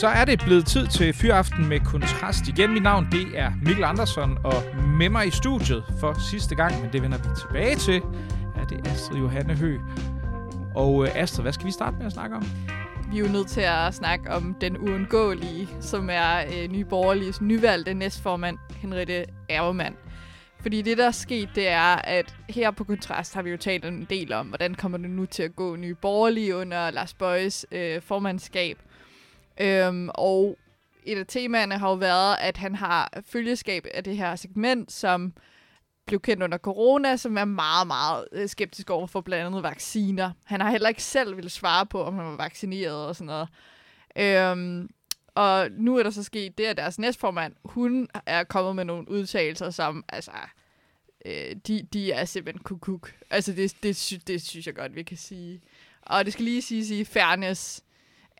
Så er det blevet tid til Fyraften med Kontrast igen. Mit navn det er Mikkel Andersson, og med mig i studiet for sidste gang, men det vender vi tilbage til, er det Astrid Johanne Hø. Og øh, Astrid, hvad skal vi starte med at snakke om? Vi er jo nødt til at snakke om den uundgåelige, som er øh, Nye Borgerliges nyvalgte næstformand, Henriette Ervemann. Fordi det, der er sket, det er, at her på Kontrast har vi jo talt en del om, hvordan kommer det nu til at gå Nye Borgerlige under Lars Bøjes øh, formandskab. Øhm, og et af temaerne har jo været, at han har følgeskab af det her segment, som blev kendt under corona, som er meget, meget øh, skeptisk over for blandt andet vacciner. Han har heller ikke selv ville svare på, om han var vaccineret og sådan noget. Øhm, og nu er der så sket det, at deres næstformand, hun er kommet med nogle udtalelser, som altså, øh, de, de er simpelthen kukuk. Altså, det, det, sy- det synes jeg godt, vi kan sige. Og det skal lige siges i fairness,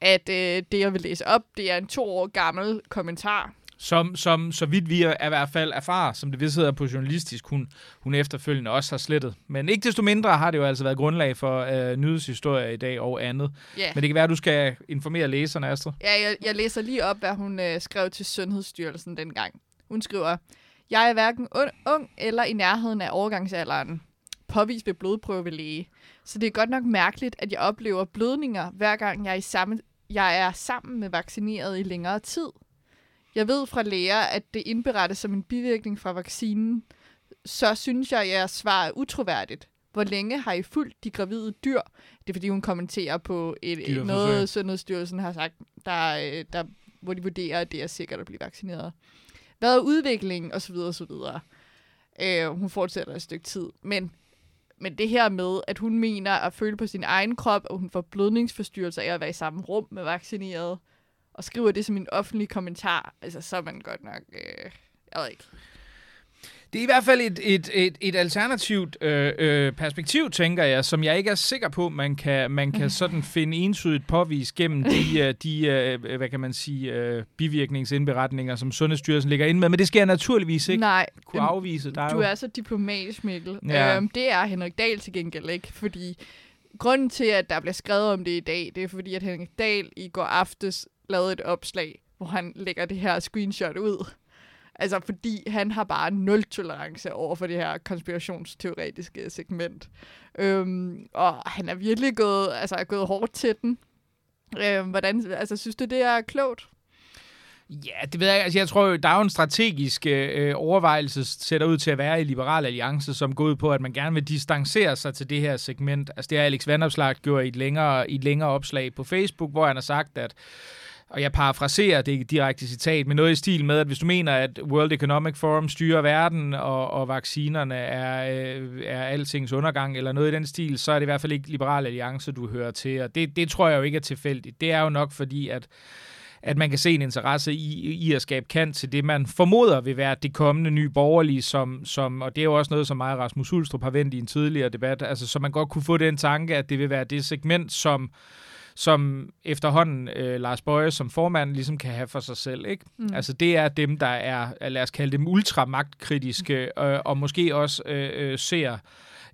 at øh, det, jeg vil læse op, det er en to år gammel kommentar. Som, som så vidt vi er i hvert fald erfarer, som det vist hedder på journalistisk, hun, hun efterfølgende også har slettet. Men ikke desto mindre har det jo altså været grundlag for øh, nyhedshistorie i dag og andet. Ja, Men det kan være, at du skal informere læserne, Astrid. ja jeg, jeg læser lige op, hvad hun øh, skrev til Sundhedsstyrelsen dengang. Hun skriver, Jeg er hverken un- ung eller i nærheden af overgangsalderen. Påvist ved blodprøve ved læge. Så det er godt nok mærkeligt, at jeg oplever blødninger, hver gang jeg er, i samme, jeg er sammen med vaccineret i længere tid. Jeg ved fra læger, at det indberettes som en bivirkning fra vaccinen. Så synes jeg, at jeres svar er utroværdigt. Hvor længe har I fulgt de gravide dyr? Det er fordi, hun kommenterer på et, et, noget, Sundhedsstyrelsen har sagt, der, øh, der, hvor de vurderer, at det er sikkert at blive vaccineret. Hvad er udviklingen? Og så videre, og så videre. Øh, hun fortsætter et stykke tid. Men, men det her med, at hun mener at føle på sin egen krop, og hun får blødningsforstyrrelser af at være i samme rum med vaccineret, og skriver det som en offentlig kommentar, altså så er man godt nok... Øh, jeg ved ikke. Det er i hvert fald et, et, et, et alternativt øh, øh, perspektiv, tænker jeg, som jeg ikke er sikker på, man kan, man kan sådan finde entydigt påvise gennem de, øh, de øh, hvad kan man sige, øh, bivirkningsindberetninger, som Sundhedsstyrelsen ligger inde med. Men det skal jeg naturligvis ikke Nej, kunne afvise. Der er du jo... er så diplomatisk, Mikkel. Ja. Øhm, det er Henrik Dahl til gengæld ikke, fordi grunden til, at der bliver skrevet om det i dag, det er fordi, at Henrik Dahl i går aftes lavede et opslag, hvor han lægger det her screenshot ud. Altså, fordi han har bare nul tolerance over for det her konspirationsteoretiske segment. Øhm, og han er virkelig gået, altså, er gået hårdt til den. Øhm, hvordan, altså, synes du, det er klogt? Ja, det ved jeg ikke. Altså, jeg tror jo, der er jo en strategisk øh, overvejelse, sætter ud til at være i Liberal Alliance, som går ud på, at man gerne vil distancere sig til det her segment. Altså, det har Alex Vandopslag gjort i et længere, i et længere opslag på Facebook, hvor han har sagt, at og jeg parafraserer det direkte citat, men noget i stil med, at hvis du mener, at World Economic Forum styrer verden, og, og vaccinerne er, øh, er altings undergang, eller noget i den stil, så er det i hvert fald ikke Liberal Alliance, du hører til. Og det, det tror jeg jo ikke er tilfældigt. Det er jo nok fordi, at at man kan se en interesse i, i at skabe kant til det, man formoder vil være det kommende nye borgerlige, som, som, og det er jo også noget, som mig og Rasmus Hulstrup har vendt i en tidligere debat, altså så man godt kunne få den tanke, at det vil være det segment, som som efterhånden øh, Lars Bøje som formand ligesom kan have for sig selv. Ikke? Mm. Altså det er dem, der er, lad os kalde dem ultramagtkritiske, øh, og måske også øh, øh, ser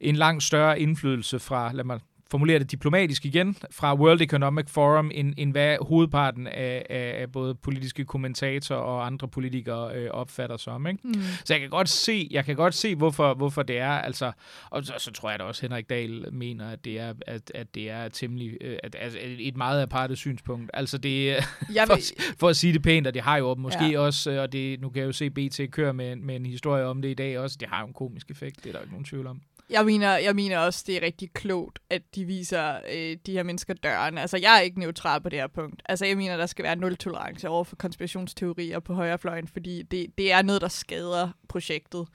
en langt større indflydelse fra, lad mig formulere det diplomatisk igen, fra World Economic Forum, end, end hvad hovedparten af, af, både politiske kommentatorer og andre politikere øh, opfatter som. Ikke? Mm. Så jeg kan godt se, jeg kan godt se hvorfor, hvorfor det er, altså, og så, så tror jeg da også, Henrik Dahl mener, at det er, at, at det er temmelig, øh, at, altså et meget aparte synspunkt. Altså det, Jeg for, at- for at sige det pænt, og det har jo måske Ja. også, øh, og det, nu kan jeg jo se BT køre med, med en historie om det i dag også, det har jo en komisk effekt, det er der ikke nogen tvivl om. Jeg mener, jeg mener også, det er rigtig klogt, at de viser øh, de her mennesker døren. Altså, jeg er ikke neutral på det her punkt. Altså, jeg mener, der skal være nul tolerance over for konspirationsteorier på højrefløjen, fordi det, det er noget, der skader projektet.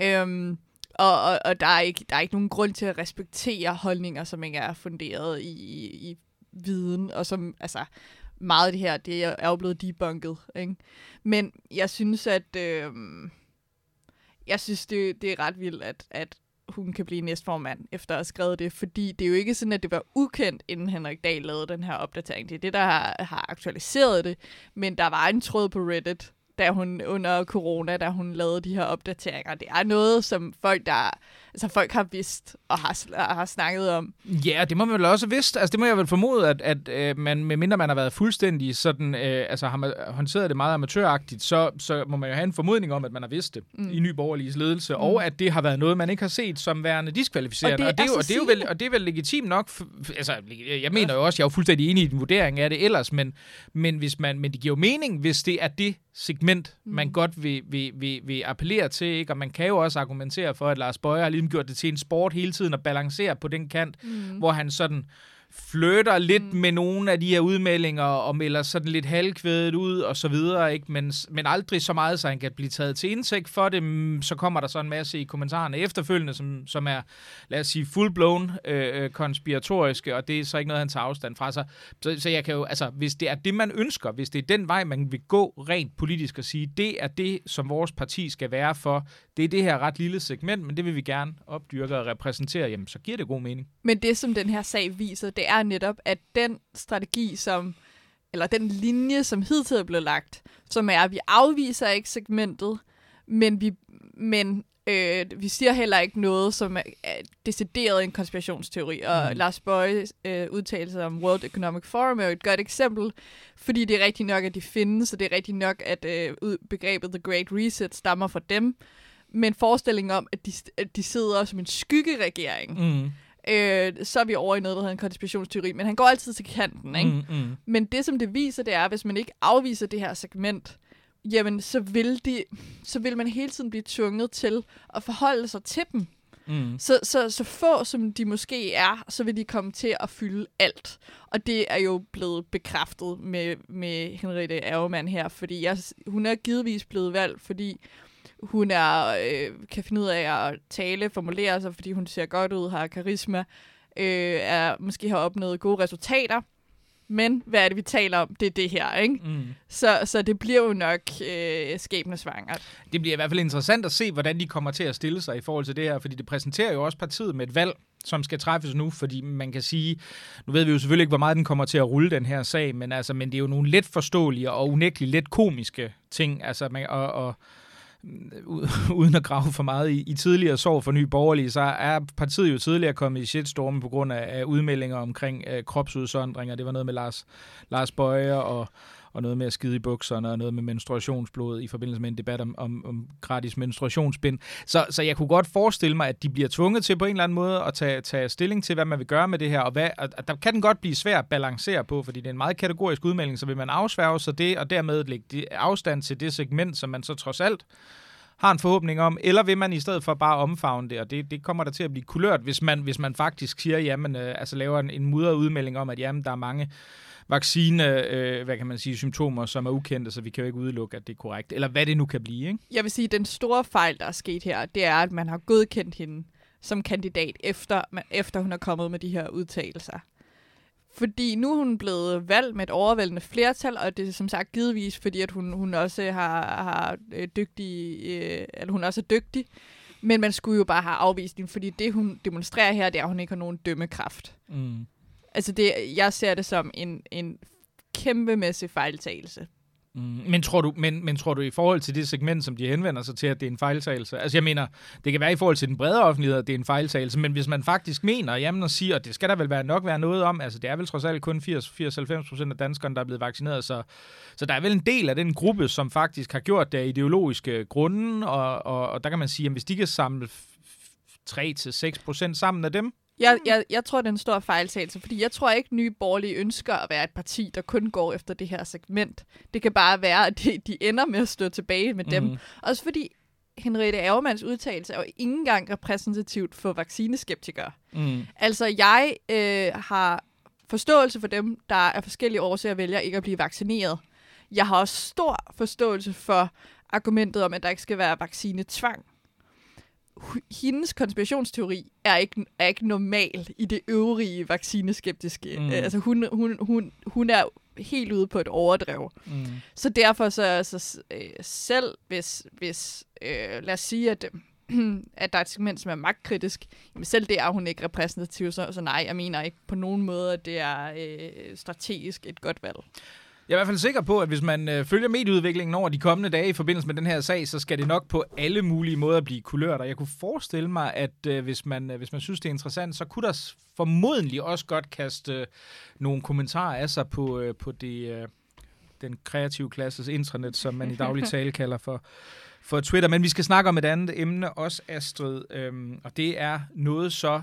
Øhm, og, og, og der, er ikke, der er ikke nogen grund til at respektere holdninger, som ikke er funderet i, i, i viden, og som, altså, meget af det her, det er jo blevet debunket, ikke? Men jeg synes, at, øh, jeg synes, det, det er ret vildt, at, at hun kan blive næstformand, efter at have skrevet det, fordi det er jo ikke sådan, at det var ukendt, inden Henrik Dahl lavede den her opdatering. Det er det, der har, har aktualiseret det, men der var en tråd på Reddit, da hun under corona, da hun lavede de her opdateringer. Det er noget, som folk, der, altså folk har vidst og har, har snakket om. Ja, det må man vel også have vidst. Altså, det må jeg vel formode, at, at øh, man, medmindre man har været fuldstændig sådan, øh, altså har man håndteret det meget amatøragtigt, så, så må man jo have en formodning om, at man har vidst det mm. i Ny Borgerliges ledelse, mm. og at det har været noget, man ikke har set som værende diskvalificerende. Og det, og det, er, jo, og det, er, jo vel, og det er vel legitimt nok. Altså, jeg mener jo også, jeg er jo fuldstændig enig i din vurdering af det ellers, men, men, hvis man, men det giver jo mening, hvis det er det segment, mm. man godt vil, vil, vil, vil appellere til, ikke? og man kan jo også argumentere for, at Lars Bøger har ligesom gjort det til en sport hele tiden at balancere på den kant, mm. hvor han sådan flirter lidt mm. med nogle af de her udmeldinger og melder sådan lidt halvkvædet ud og så videre, ikke? Men, men aldrig så meget, så han kan blive taget til indtægt for det. Mm, så kommer der så en masse i kommentarerne efterfølgende, som, som er, lad os sige, full-blown øh, øh, konspiratoriske, og det er så ikke noget, han tager afstand fra sig. Så, så jeg kan jo, altså, hvis det er det, man ønsker, hvis det er den vej, man vil gå rent politisk og sige, det er det, som vores parti skal være for, det er det her ret lille segment, men det vil vi gerne opdyrke og repræsentere, jamen så giver det god mening. Men det, som den her sag viser, det er netop, at den strategi, som eller den linje, som hidtil er blevet lagt, som er, at vi afviser ikke segmentet, men vi, men øh, vi siger heller ikke noget, som er, er decideret en konspirationsteori. Og mm. Lars Bøje øh, udtalelse om World Economic Forum er jo et godt eksempel, fordi det er rigtigt nok, at de findes, og det er rigtigt nok, at øh, begrebet The Great Reset stammer fra dem, men forestillingen om, at de, at de sidder som en skyggeregering, mm øh, så er vi over i noget, der hedder en konspirationsteori. Men han går altid til kanten, ikke? Mm, mm. Men det, som det viser, det er, at hvis man ikke afviser det her segment, jamen, så vil, de, så vil man hele tiden blive tvunget til at forholde sig til dem. Mm. Så, så, så få som de måske er, så vil de komme til at fylde alt. Og det er jo blevet bekræftet med, med Henriette Auermann her, fordi jeg, hun er givetvis blevet valgt, fordi hun er, øh, kan finde ud af at tale, formulere sig, fordi hun ser godt ud, har karisma, øh, er, måske har opnået gode resultater. Men hvad er det, vi taler om? Det er det her, ikke? Mm. Så, så det bliver jo nok øh, skæbnesvangert. Det bliver i hvert fald interessant at se, hvordan de kommer til at stille sig i forhold til det her, fordi det præsenterer jo også partiet med et valg, som skal træffes nu, fordi man kan sige, nu ved vi jo selvfølgelig ikke, hvor meget den kommer til at rulle, den her sag, men, altså, men det er jo nogle let forståelige og unægteligt let komiske ting, altså, man, og, og uden at grave for meget i, i tidligere sår for nye borgerlige, så er partiet jo tidligere kommet i shitstormen på grund af, af udmeldinger omkring øh, kropsudsondringer. Det var noget med Lars, Lars Bøjer og, og noget med at skide i bukserne, og noget med menstruationsblod i forbindelse med en debat om, om, om gratis menstruationsbind. Så, så jeg kunne godt forestille mig, at de bliver tvunget til på en eller anden måde at tage, tage stilling til, hvad man vil gøre med det her, og hvad, og der kan den godt blive svært at balancere på, fordi det er en meget kategorisk udmelding, så vil man afsværge sig det, og dermed lægge afstand til det segment, som man så trods alt har en forhåbning om, eller vil man i stedet for bare omfavne det, og det, det kommer der til at blive kulørt, hvis man, hvis man faktisk siger, jamen, øh, altså laver en, en mudret udmelding om, at jamen, der er mange vaccine, øh, hvad kan man sige, symptomer, som er ukendte, så vi kan jo ikke udelukke, at det er korrekt. Eller hvad det nu kan blive, ikke? Jeg vil sige, at den store fejl, der er sket her, det er, at man har godkendt hende som kandidat, efter, efter hun er kommet med de her udtalelser. Fordi nu er hun blevet valgt med et overvældende flertal, og det er som sagt givetvis, fordi at hun, hun også har, har øh, dygtig, øh, eller hun også er dygtig. Men man skulle jo bare have afvist hende, fordi det, hun demonstrerer her, det er, at hun ikke har nogen dømmekraft. Mm. Altså, det, jeg ser det som en, en kæmpemæssig fejltagelse. Mm, men, tror du, men, men tror du i forhold til det segment, som de henvender sig til, at det er en fejltagelse? Altså jeg mener, det kan være i forhold til den bredere offentlighed, at det er en fejltagelse, men hvis man faktisk mener, jamen og siger, at det skal der vel være nok være noget om, altså det er vel trods alt kun 80-90 procent af danskerne, der er blevet vaccineret, så, så der er vel en del af den gruppe, som faktisk har gjort det af ideologiske grunde, og, og, og der kan man sige, at hvis de kan samle 3-6 procent sammen af dem, jeg, jeg, jeg tror, det er en stor fejltagelse, fordi jeg tror ikke, nye borgerlige ønsker at være et parti, der kun går efter det her segment. Det kan bare være, at de, de ender med at stå tilbage med dem. Mm. Også fordi Henriette Auermanns udtalelse er jo ikke engang repræsentativt for vaccineskeptikere. Mm. Altså, jeg øh, har forståelse for dem, der er forskellige årsager vælger ikke at blive vaccineret. Jeg har også stor forståelse for argumentet om, at der ikke skal være vaccinetvang hendes konspirationsteori er ikke, er ikke normal i det øvrige vaccineskeptiske. Mm. Altså hun, hun, hun, hun er helt ude på et overdrev. Mm. Så derfor så, så øh, selv hvis, hvis øh, lad os sige, at at der er et segment, som er magtkritisk, jamen selv det er hun ikke repræsentativ, så, så nej, jeg mener ikke på nogen måde, at det er øh, strategisk et godt valg. Jeg er i hvert fald sikker på, at hvis man øh, følger medieudviklingen over de kommende dage i forbindelse med den her sag, så skal det nok på alle mulige måder blive kulørt. Og jeg kunne forestille mig, at øh, hvis, man, øh, hvis man synes, det er interessant, så kunne der formodentlig også godt kaste øh, nogle kommentarer af sig på, øh, på det, øh, den kreative klasses intranet, som man i daglig tale kalder for, for Twitter. Men vi skal snakke om et andet emne også, Astrid, øhm, og det er noget så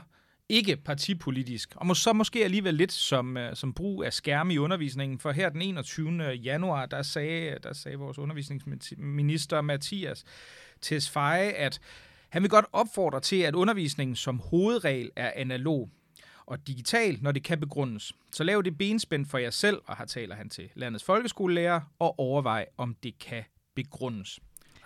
ikke partipolitisk, og må, så måske alligevel lidt som, øh, som brug af skærme i undervisningen, for her den 21. januar, der sagde, der sagde vores undervisningsminister Mathias Tesfaye, at han vil godt opfordre til, at undervisningen som hovedregel er analog og digital, når det kan begrundes. Så lav det benspænd for jer selv, og her taler han til landets folkeskolelærer, og overvej, om det kan begrundes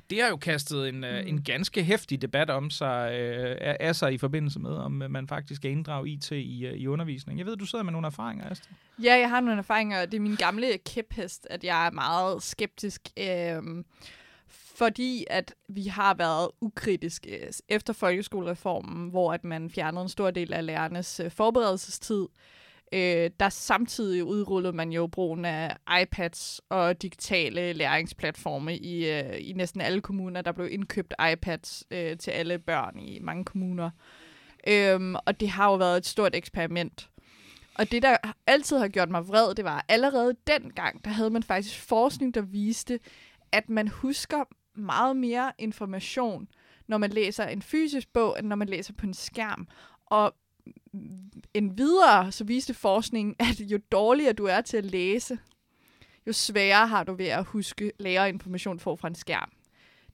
det har jo kastet en, øh, mm. en ganske hæftig debat om sig, øh, af sig i forbindelse med, om øh, man faktisk skal inddrage IT i, øh, i undervisning. Jeg ved, du sidder med nogle erfaringer, Astrid. Ja, jeg har nogle erfaringer. Det er min gamle kæphest, at jeg er meget skeptisk. Øh, fordi at vi har været ukritiske efter folkeskolereformen, hvor at man fjernede en stor del af lærernes øh, forberedelsestid. Øh, der samtidig udrullede man jo brugen af iPads og digitale læringsplatforme i, øh, i næsten alle kommuner. Der blev indkøbt iPads øh, til alle børn i mange kommuner. Øhm, og det har jo været et stort eksperiment. Og det, der altid har gjort mig vred, det var allerede dengang, der havde man faktisk forskning, der viste, at man husker meget mere information, når man læser en fysisk bog, end når man læser på en skærm. Og en videre, så viste forskningen, at jo dårligere du er til at læse, jo sværere har du ved at huske information for fra en skærm.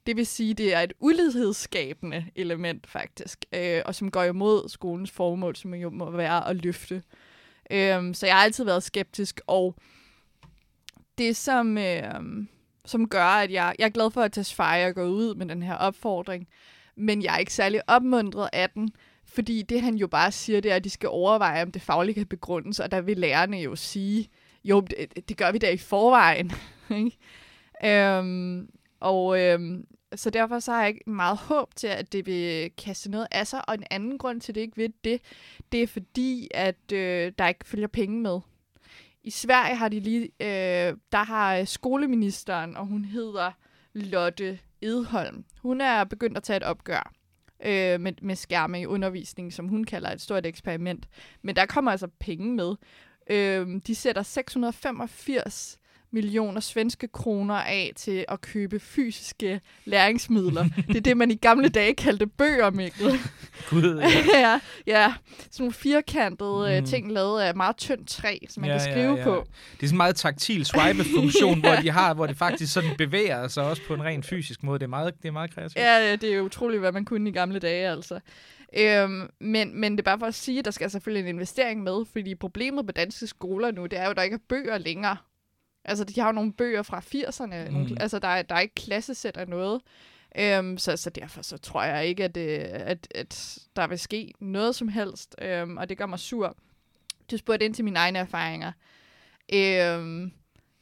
Det vil sige, det er et ulighedsskabende element faktisk, øh, og som går imod skolens formål, som jo må være at løfte. Øh, så jeg har altid været skeptisk, og det som, øh, som gør, at jeg, jeg er glad for, at Tesfaye går ud med den her opfordring, men jeg er ikke særlig opmuntret af den, fordi det, han jo bare siger, det er, at de skal overveje, om det faglige kan begrundes, og der vil lærerne jo sige, jo, det, det gør vi da i forvejen. øhm, og øhm, så derfor så har jeg ikke meget håb til, at det vil kaste noget af sig. Og en anden grund til, at det ikke vil det, det er fordi, at øh, der ikke følger penge med. I Sverige har de lige, øh, der har øh, skoleministeren, og hun hedder Lotte Edholm. Hun er begyndt at tage et opgør øh, med, med skærme i undervisningen, som hun kalder et stort eksperiment. Men der kommer altså penge med. Øh, de sætter 685 millioner svenske kroner af til at købe fysiske læringsmidler. det er det, man i gamle dage kaldte bøger, Mikkel. Gud, ja. ja, ja. Sådan nogle firkantede mm. ting lavet af meget tyndt træ, som man ja, kan skrive ja, ja. på. Det er sådan en meget taktil swipe-funktion, ja. hvor de har, hvor det faktisk sådan bevæger sig også på en rent fysisk måde. Det er meget, det er meget kreativt. Ja, det er utroligt, hvad man kunne i gamle dage, altså. Øhm, men, men det er bare for at sige, at der skal selvfølgelig en investering med, fordi problemet på danske skoler nu, det er jo, at der ikke er bøger længere. Altså, de har jo nogle bøger fra 80'erne. Mm. Nogle, altså, der er, der er ikke klassesæt af noget. Øhm, så, så derfor så tror jeg ikke, at, det, at, at der vil ske noget som helst. Øhm, og det gør mig sur. Du spurgte ind til mine egne erfaringer. Øhm,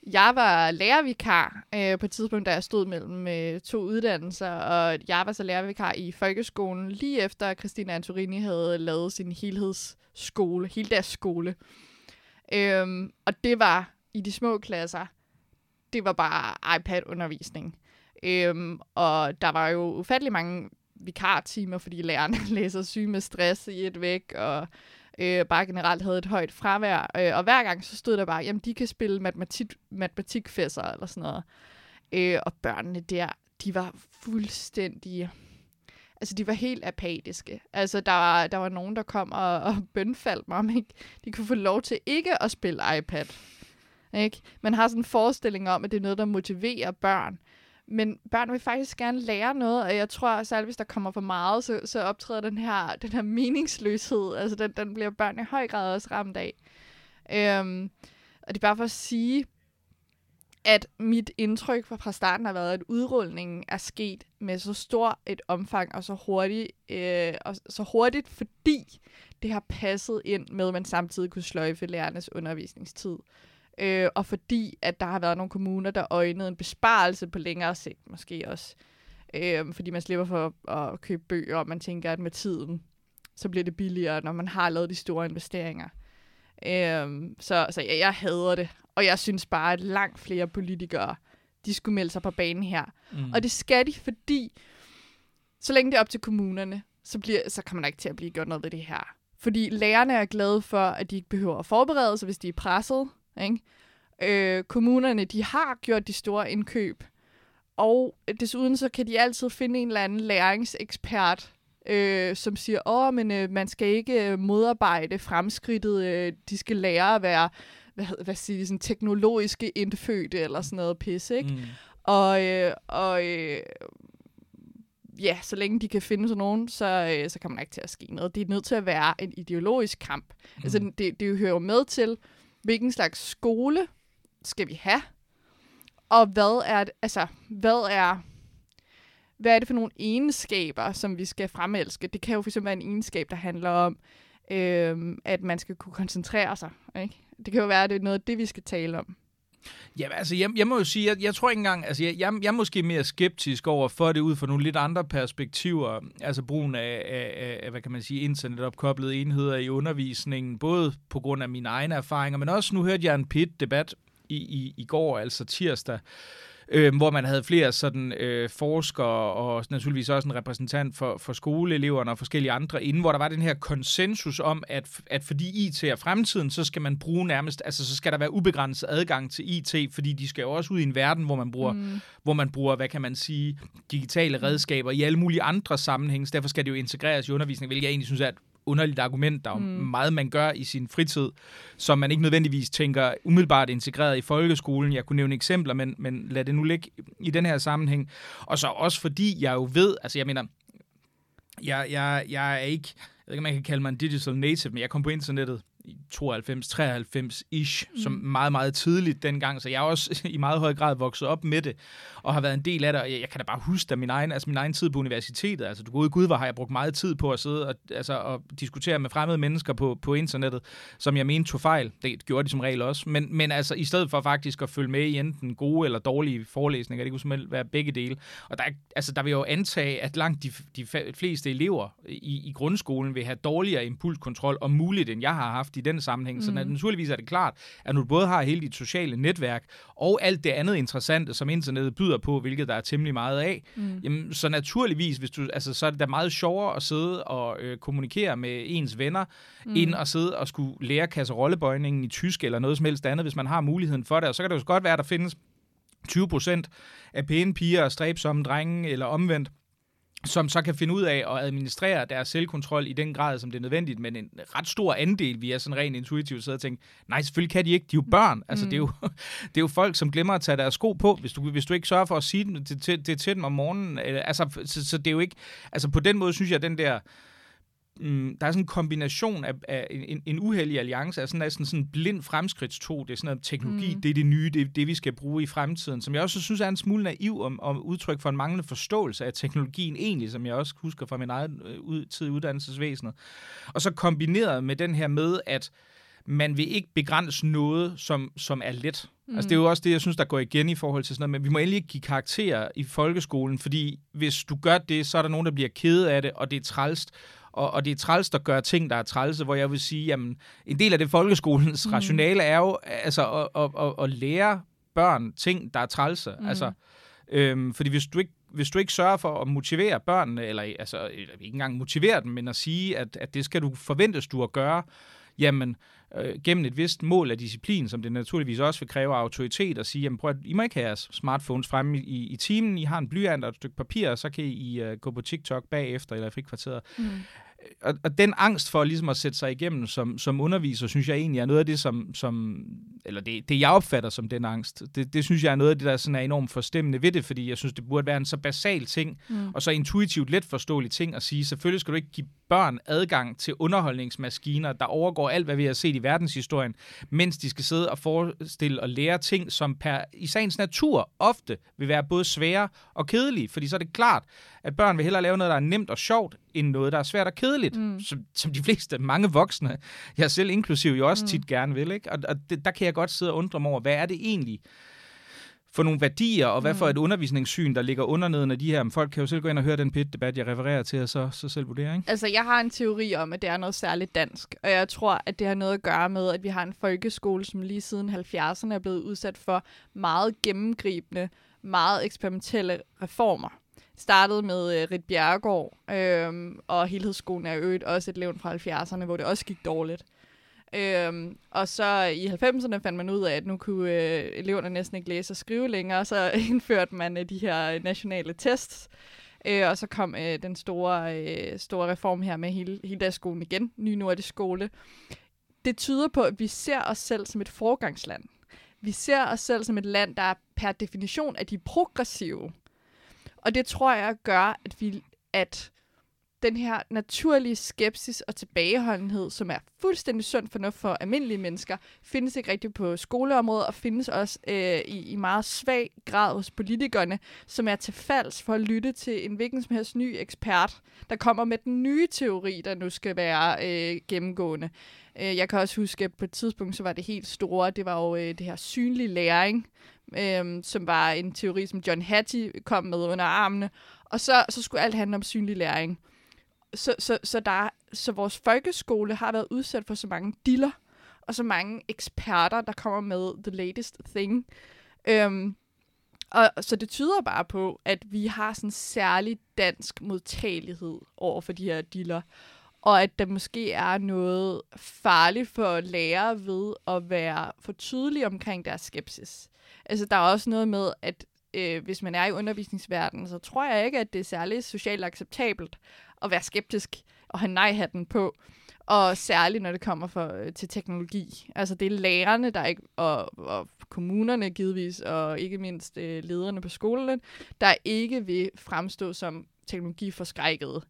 jeg var lærervikar øh, på et tidspunkt, da jeg stod mellem øh, to uddannelser, og jeg var så lærervikar i folkeskolen, lige efter Christina Antorini havde lavet sin helhedsskole, hele deres skole. Øhm, og det var i de små klasser, det var bare iPad-undervisning. Øhm, og der var jo ufattelig mange vikartimer, fordi lærerne læser syge med stress i et væk, og øh, bare generelt havde et højt fravær. Øh, og hver gang så stod der bare, jamen de kan spille matematik, matematikfæsser eller sådan noget. Øh, og børnene der, de var fuldstændig... Altså, de var helt apatiske. Altså, der var, der var nogen, der kom og, og bønfaldt mig, om ikke de kunne få lov til ikke at spille iPad. Ikke? Man har sådan en forestilling om, at det er noget, der motiverer børn. Men børn vil faktisk gerne lære noget, og jeg tror, særligt hvis der kommer for meget, så, så optræder den her, den her meningsløshed. Altså, den, den bliver børn i høj grad også ramt af. Øhm, og det er bare for at sige, at mit indtryk fra starten har været, at udrulningen er sket med så stor et omfang og så hurtigt, øh, og så hurtigt, fordi det har passet ind med, at man samtidig kunne sløjfe lærernes undervisningstid øh, og fordi at der har været nogle kommuner, der øjnede en besparelse på længere sigt måske også. Øh, fordi man slipper for at købe bøger, og man tænker, at med tiden, så bliver det billigere, når man har lavet de store investeringer. Øh, så så jeg, jeg hader det. Og jeg synes bare, at langt flere politikere, de skulle melde sig på banen her. Mm. Og det skal de, fordi så længe det er op til kommunerne, så, bliver, så kommer der ikke til at blive gjort noget ved det her. Fordi lærerne er glade for, at de ikke behøver at forberede sig, hvis de er presset. Ikke? Øh, kommunerne, de har gjort de store indkøb. Og desuden så kan de altid finde en eller anden læringsekspert, øh, som siger, åh, men øh, man skal ikke øh, modarbejde fremskridtet, øh, de skal lære at være, hvad, hvad siger de, sådan teknologiske indfødte eller sådan noget pis, ikke? Mm. Og, øh, og øh, ja, så længe de kan finde sådan nogen, så, øh, så kommer der ikke til at ske noget. Det er nødt til at være en ideologisk kamp. Mm. Altså, det, det hører jo med til, hvilken slags skole skal vi have, og hvad er, altså, hvad er, hvad er det for nogle egenskaber, som vi skal fremelske? Det kan jo fx være en egenskab, der handler om, øh, at man skal kunne koncentrere sig. Ikke? Det kan jo være, at det er noget af det, vi skal tale om. Ja, altså, jeg, jeg må jo sige, jeg, jeg tror ikke engang, altså, jeg, jeg, jeg er måske mere skeptisk over for det ud fra nogle lidt andre perspektiver, altså brugen af, af, af hvad kan man sige, internetopkoblede enheder i undervisningen, både på grund af mine egne erfaringer, men også, nu hørte jeg en PIT-debat i, i, i går, altså tirsdag, øh, hvor man havde flere sådan øh, forskere og naturligvis også en repræsentant for, for skoleeleverne og forskellige andre inden, hvor der var den her konsensus om, at, at fordi IT er fremtiden, så skal man bruge nærmest, altså så skal der være ubegrænset adgang til IT, fordi de skal jo også ud i en verden, hvor man bruger, mm. hvor man bruger hvad kan man sige, digitale redskaber i alle mulige andre sammenhænge, derfor skal det jo integreres i undervisning, hvilket jeg egentlig synes er et underligt argument. Der er mm. meget, man gør i sin fritid, som man ikke nødvendigvis tænker umiddelbart integreret i folkeskolen. Jeg kunne nævne eksempler, men, men lad det nu ligge i den her sammenhæng. Og så også fordi jeg jo ved, altså jeg mener, jeg, jeg, jeg er ikke, jeg ved ikke, man kan kalde mig en digital native, men jeg kom på internettet 92-93-ish, mm. som meget, meget tidligt dengang, så jeg er også i meget høj grad vokset op med det, og har været en del af det, og jeg, jeg kan da bare huske, da min egen, altså min egen tid på universitetet, altså du gode gud, hvor har jeg brugt meget tid på at sidde og, altså, og diskutere med fremmede mennesker på, på internettet, som jeg mente tog fejl. Det gjorde de som regel også, men, men altså i stedet for faktisk at følge med i enten gode eller dårlige forelæsninger, det kunne simpelthen være begge dele, og der, altså, der vil jo antage, at langt de, de fleste elever i, i grundskolen vil have dårligere impulskontrol om muligt, end jeg har haft haft i den sammenhæng. Mm. Så naturligvis er det klart, at du både har hele dit sociale netværk og alt det andet interessante, som internettet byder på, hvilket der er temmelig meget af, mm. jamen, så naturligvis, hvis du, altså, så er det da meget sjovere at sidde og øh, kommunikere med ens venner, mm. end at sidde og skulle lære kasserollebøjningen i tysk eller noget som helst andet, hvis man har muligheden for det. Og så kan det jo godt være, at der findes 20 procent af pæne piger og stræbsomme drenge, eller omvendt, som så kan finde ud af at administrere deres selvkontrol i den grad, som det er nødvendigt, men en ret stor andel, vi er sådan rent intuitivt sidder og tænker, nej, selvfølgelig kan de ikke, de er jo børn. Altså, mm. det, er jo, det er jo folk, som glemmer at tage deres sko på, hvis du, hvis du ikke sørger for at sige det til, til, til dem om morgenen. Altså, så, så det er jo ikke, altså på den måde synes jeg, at den der, mm, der er sådan en kombination af, af en, en uheldig alliance, af sådan, af sådan, sådan blind fremskridtstro. Det er sådan noget teknologi, mm. det er det nye, det er det, vi skal bruge i fremtiden, som jeg også synes er en smule naiv om, om udtryk for en manglende forståelse af teknologien egentlig, som jeg også husker fra min egen øh, tid i uddannelsesvæsenet. Og så kombineret med den her med, at man vil ikke begrænse noget, som, som er let. Mm. Altså, det er jo også det, jeg synes, der går igen i forhold til sådan noget, men vi må endelig ikke give karakterer i folkeskolen, fordi hvis du gør det, så er der nogen, der bliver ked af det, og det er trælst og, og det er træls, der gør ting, der er trælse, hvor jeg vil sige, jamen, en del af det folkeskolens mm. rationale er jo altså, at, at, at, at lære børn ting, der er trælse. Mm. Altså, øhm, fordi hvis du ikke hvis du ikke sørger for at motivere børnene, eller, altså, ikke engang motivere dem, men at sige, at, at det skal du forventes du at gøre, jamen, øh, gennem et vist mål af disciplin, som det naturligvis også vil kræve autoritet, at sige, jamen prøv at, I må ikke have jeres smartphones fremme i, i timen, I har en blyant og et stykke papir, og så kan I øh, gå på TikTok bagefter, eller i frikvarteret. Mm og, og den angst for ligesom at sætte sig igennem som, som underviser, synes jeg egentlig er noget af det, som, som eller det, det jeg opfatter som den angst. Det, det synes jeg er noget af det, der sådan er enormt forstemmende ved det, fordi jeg synes, det burde være en så basal ting, mm. og så intuitivt let forståelig ting at sige, selvfølgelig skal du ikke give børn adgang til underholdningsmaskiner, der overgår alt, hvad vi har set i verdenshistorien, mens de skal sidde og forestille og lære ting, som per, i sagens natur ofte vil være både svære og kedelige, fordi så er det klart, at børn vil hellere lave noget, der er nemt og sjovt, end noget, der er svært og kedeligt, mm. som, som de fleste, mange voksne, jeg selv inklusiv jo også mm. tit gerne vil. Ikke? Og, og det, der kan jeg godt sidde og undre mig over, hvad er det egentlig, for nogle værdier, og hvad for Mm. et undervisningssyn, der ligger underneden af de her. Men folk kan jo selv gå ind og høre den pit-debat, jeg refererer til, og så, så selv vurdere, ikke? Altså, jeg har en teori om, at det er noget særligt dansk, og jeg tror, at det har noget at gøre med, at vi har en folkeskole, som lige siden 70'erne er blevet udsat for meget gennemgribende, meget eksperimentelle reformer. Startede med øh, Rit Bjerregaard, øh, og helhedsskolen er jo øvrigt også et levn fra 70'erne, hvor det også gik dårligt. Øhm, og så i 90'erne fandt man ud af, at nu kunne øh, eleverne næsten ikke læse og skrive længere, så indførte man øh, de her øh, nationale tests. Øh, og så kom øh, den store, øh, store reform her med hele, hele deres skolen igen, ny nordisk skole. Det tyder på, at vi ser os selv som et forgangsland. Vi ser os selv som et land, der per definition er de progressive. Og det tror jeg gør, at vi at den her naturlige skepsis og tilbageholdenhed, som er fuldstændig sund fornuft for almindelige mennesker, findes ikke rigtigt på skoleområdet, og findes også øh, i, i meget svag grad hos politikerne, som er til falds for at lytte til en hvilken som helst ny ekspert, der kommer med den nye teori, der nu skal være øh, gennemgående. Øh, jeg kan også huske, at på et tidspunkt, så var det helt store, det var jo øh, det her synlig læring, øh, som var en teori, som John Hattie kom med under armene, og så, så skulle alt handle om synlig læring. Så, så, så, der, så vores folkeskole har været udsat for så mange diller, og så mange eksperter, der kommer med the latest thing. Øhm, og så det tyder bare på, at vi har sådan en særlig dansk modtagelighed over for de her diller. Og at der måske er noget farligt for lærere ved at være for tydelige omkring deres skepsis. Altså, der er også noget med, at øh, hvis man er i undervisningsverdenen, så tror jeg ikke, at det er særlig socialt acceptabelt at være skeptisk og have nej-hatten på. Og særligt, når det kommer for, øh, til teknologi. Altså, det er lærerne, der ikke, og, og kommunerne givetvis, og ikke mindst øh, lederne på skolen, der ikke vil fremstå som teknologiforskrækkede.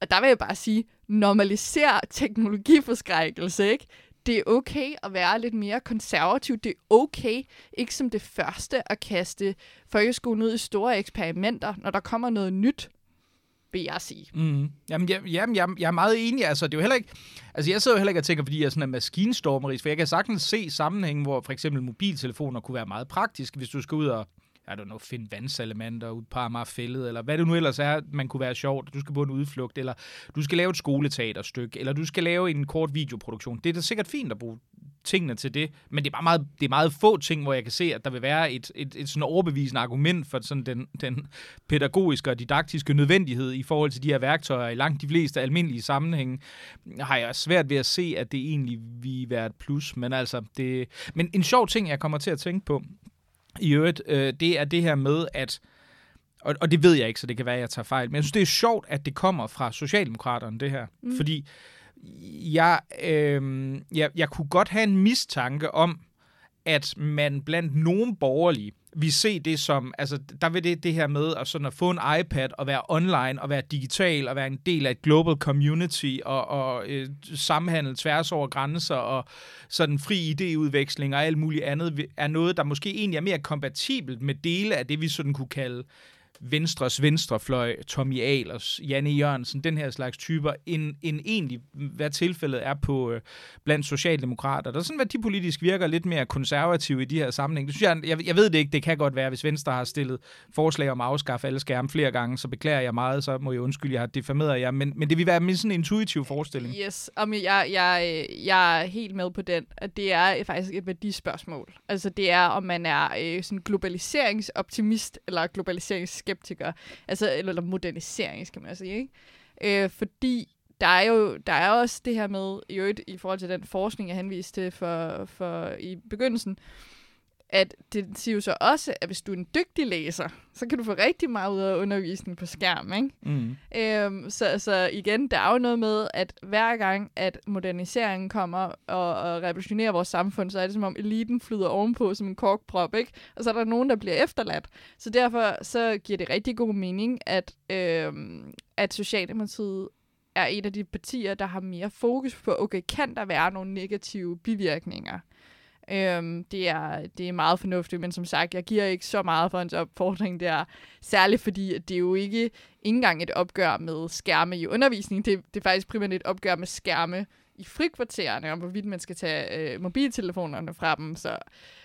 Og der vil jeg bare sige, normaliser teknologiforskrækkelse, ikke? Det er okay at være lidt mere konservativ. Det er okay, ikke som det første, at kaste folkeskolen ud i store eksperimenter, når der kommer noget nyt, vil jeg sige. Mm. Jamen, jeg, jamen jeg, jeg er meget enig. Altså, det er jo heller ikke... Altså, jeg sidder jo heller ikke og tænker, fordi jeg er sådan en maskinstormeris, for jeg kan sagtens se sammenhængen, hvor for eksempel mobiltelefoner kunne være meget praktiske, hvis du skal ud og i don't know, finde vandsalamander ud på Amagerfællet, eller hvad det nu ellers er, man kunne være sjovt. Du skal på en udflugt, eller du skal lave et skoleteaterstykke, eller du skal lave en kort videoproduktion. Det er da sikkert fint at bruge tingene til det, men det er bare meget, det er meget få ting, hvor jeg kan se, at der vil være et, et, et sådan overbevisende argument for sådan den, den pædagogiske og didaktiske nødvendighed i forhold til de her værktøjer. I langt de fleste almindelige sammenhænge har jeg svært ved at se, at det egentlig vil være et plus. Men altså, det, men en sjov ting, jeg kommer til at tænke på, i øvrigt, øh, det er det her med, at og, og det ved jeg ikke, så det kan være, at jeg tager fejl, men jeg synes, det er sjovt, at det kommer fra Socialdemokraterne, det her. Mm. Fordi jeg, øh, jeg, jeg kunne godt have en mistanke om, at man blandt nogle borgerlige vi se det som, altså der vil det det her med at, sådan at få en iPad og være online og være digital og være en del af et global community og, og øh, samhandle tværs over grænser og sådan fri idéudveksling og alt muligt andet, er noget, der måske egentlig er mere kompatibelt med dele af det, vi sådan kunne kalde Venstres venstrefløj, Tommy Ahlers, Janne Jørgensen, den her slags typer, end, end egentlig, hvad tilfældet er på øh, blandt socialdemokrater. Der er sådan, hvad de politisk virker lidt mere konservative i de her sammenhæng. Det synes jeg, jeg, jeg ved det ikke, det kan godt være, hvis Venstre har stillet forslag om at afskaffe alle skærme flere gange, så beklager jeg meget, så må jeg undskylde, jeg har defameret jer, men, men det vil være min sådan intuitiv forestilling. Yes, og jeg, jeg, jeg er helt med på den, at det er faktisk et værdispørgsmål. Altså det er, om man er øh, sådan globaliseringsoptimist eller skeptiker, altså, eller, eller modernisering, skal man sige, ikke? Øh, fordi der er jo der er også det her med, i øvrigt i forhold til den forskning, jeg henviste til for, for i begyndelsen, at det siger jo så også, at hvis du er en dygtig læser, så kan du få rigtig meget ud af undervisning på skærm, ikke? Mm. Øhm, så, så igen, der er jo noget med, at hver gang, at moderniseringen kommer og, og revolutionerer vores samfund, så er det som om eliten flyder ovenpå som en korkprop, ikke? Og så er der nogen, der bliver efterladt. Så derfor så giver det rigtig god mening, at, øhm, at Socialdemokratiet er et af de partier, der har mere fokus på, okay, kan der være nogle negative bivirkninger? Øhm, det, er, det er meget fornuftigt, men som sagt, jeg giver ikke så meget for hans opfordring der. Særligt fordi, at det er jo ikke, ikke engang et opgør med skærme i undervisning. Det, det er faktisk primært et opgør med skærme i frikvartererne, om hvorvidt man skal tage øh, mobiltelefonerne fra dem. Så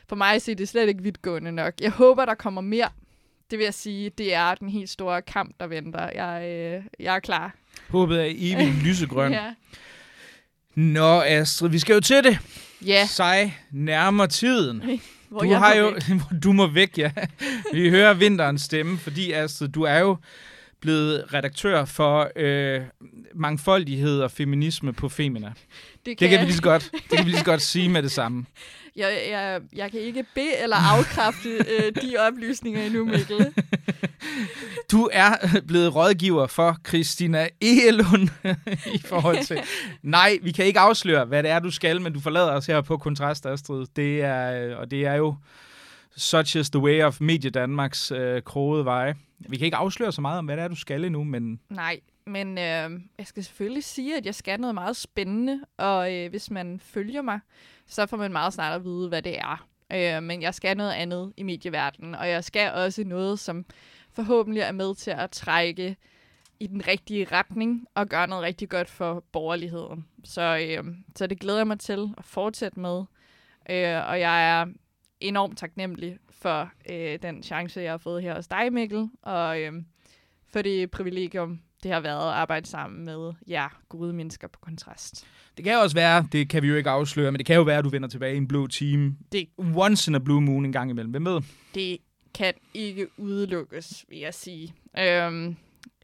for mig ser det slet ikke vidtgående nok. Jeg håber, der kommer mere. Det vil jeg sige, det er den helt store kamp, der venter. Jeg, øh, jeg er klar. Håbet er evigt lysegrøn. Ja. Nå, Astrid, vi skal jo til det. Ja, Sig nærmer tiden. hvor du har jo, væk. du må væk, ja. Vi hører vinterens stemme, fordi Astrid, du er jo blevet redaktør for øh, mangfoldighed og feminisme på Femina. Det Det kan vi lige så godt, det kan vi lige så godt sige med det samme. jeg, jeg, jeg kan ikke bede eller afkræfte øh, de oplysninger endnu, Mikkel. Du er blevet rådgiver for Christina Egelund i forhold til... Nej, vi kan ikke afsløre, hvad det er, du skal, men du forlader os her på Kontrast, Astrid. Det er, øh, og det er jo such is the way of Medie Danmarks øh, krogede veje. Vi kan ikke afsløre så meget om, hvad det er, du skal endnu, men Nej, men øh, jeg skal selvfølgelig sige, at jeg skal noget meget spændende, og øh, hvis man følger mig, så får man meget snart at vide, hvad det er. Øh, men jeg skal noget andet i medieverdenen, og jeg skal også noget, som forhåbentlig er med til at trække i den rigtige retning og gøre noget rigtig godt for borgerligheden. Så, øh, så det glæder jeg mig til at fortsætte med, øh, og jeg er enormt taknemmelig for øh, den chance, jeg har fået her hos dig, Mikkel, og øh, for det privilegium, det har været at arbejde sammen med jer gode mennesker på kontrast. det kan jo også være, det kan vi jo ikke afsløre, men det kan jo være, at du vender tilbage i en blå team. Det- Once in a blue moon en gang imellem. Hvem ved? Det kan ikke udelukkes, vil jeg sige. Øhm,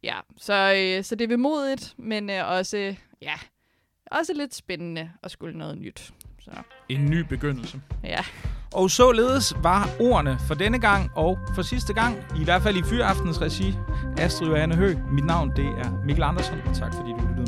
ja, så, øh, så det er vemodigt, men øh, også, ja, også lidt spændende at skulle noget nyt. Så En ny begyndelse. ja, og således var ordene for denne gang og for sidste gang, i hvert fald i Fyraftens regi, Astrid Johanne Hø. Mit navn det er Mikkel Andersen, og tak fordi du lyttede.